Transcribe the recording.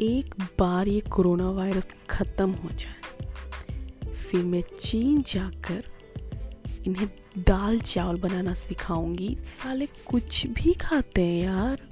एक बार ये corona virus ख़त्म हो जाए, फिर मैं चीन जाकर इन्हें दाल चावल बनाना सिखाऊँगी। साले कुछ भी खाते हैं यार।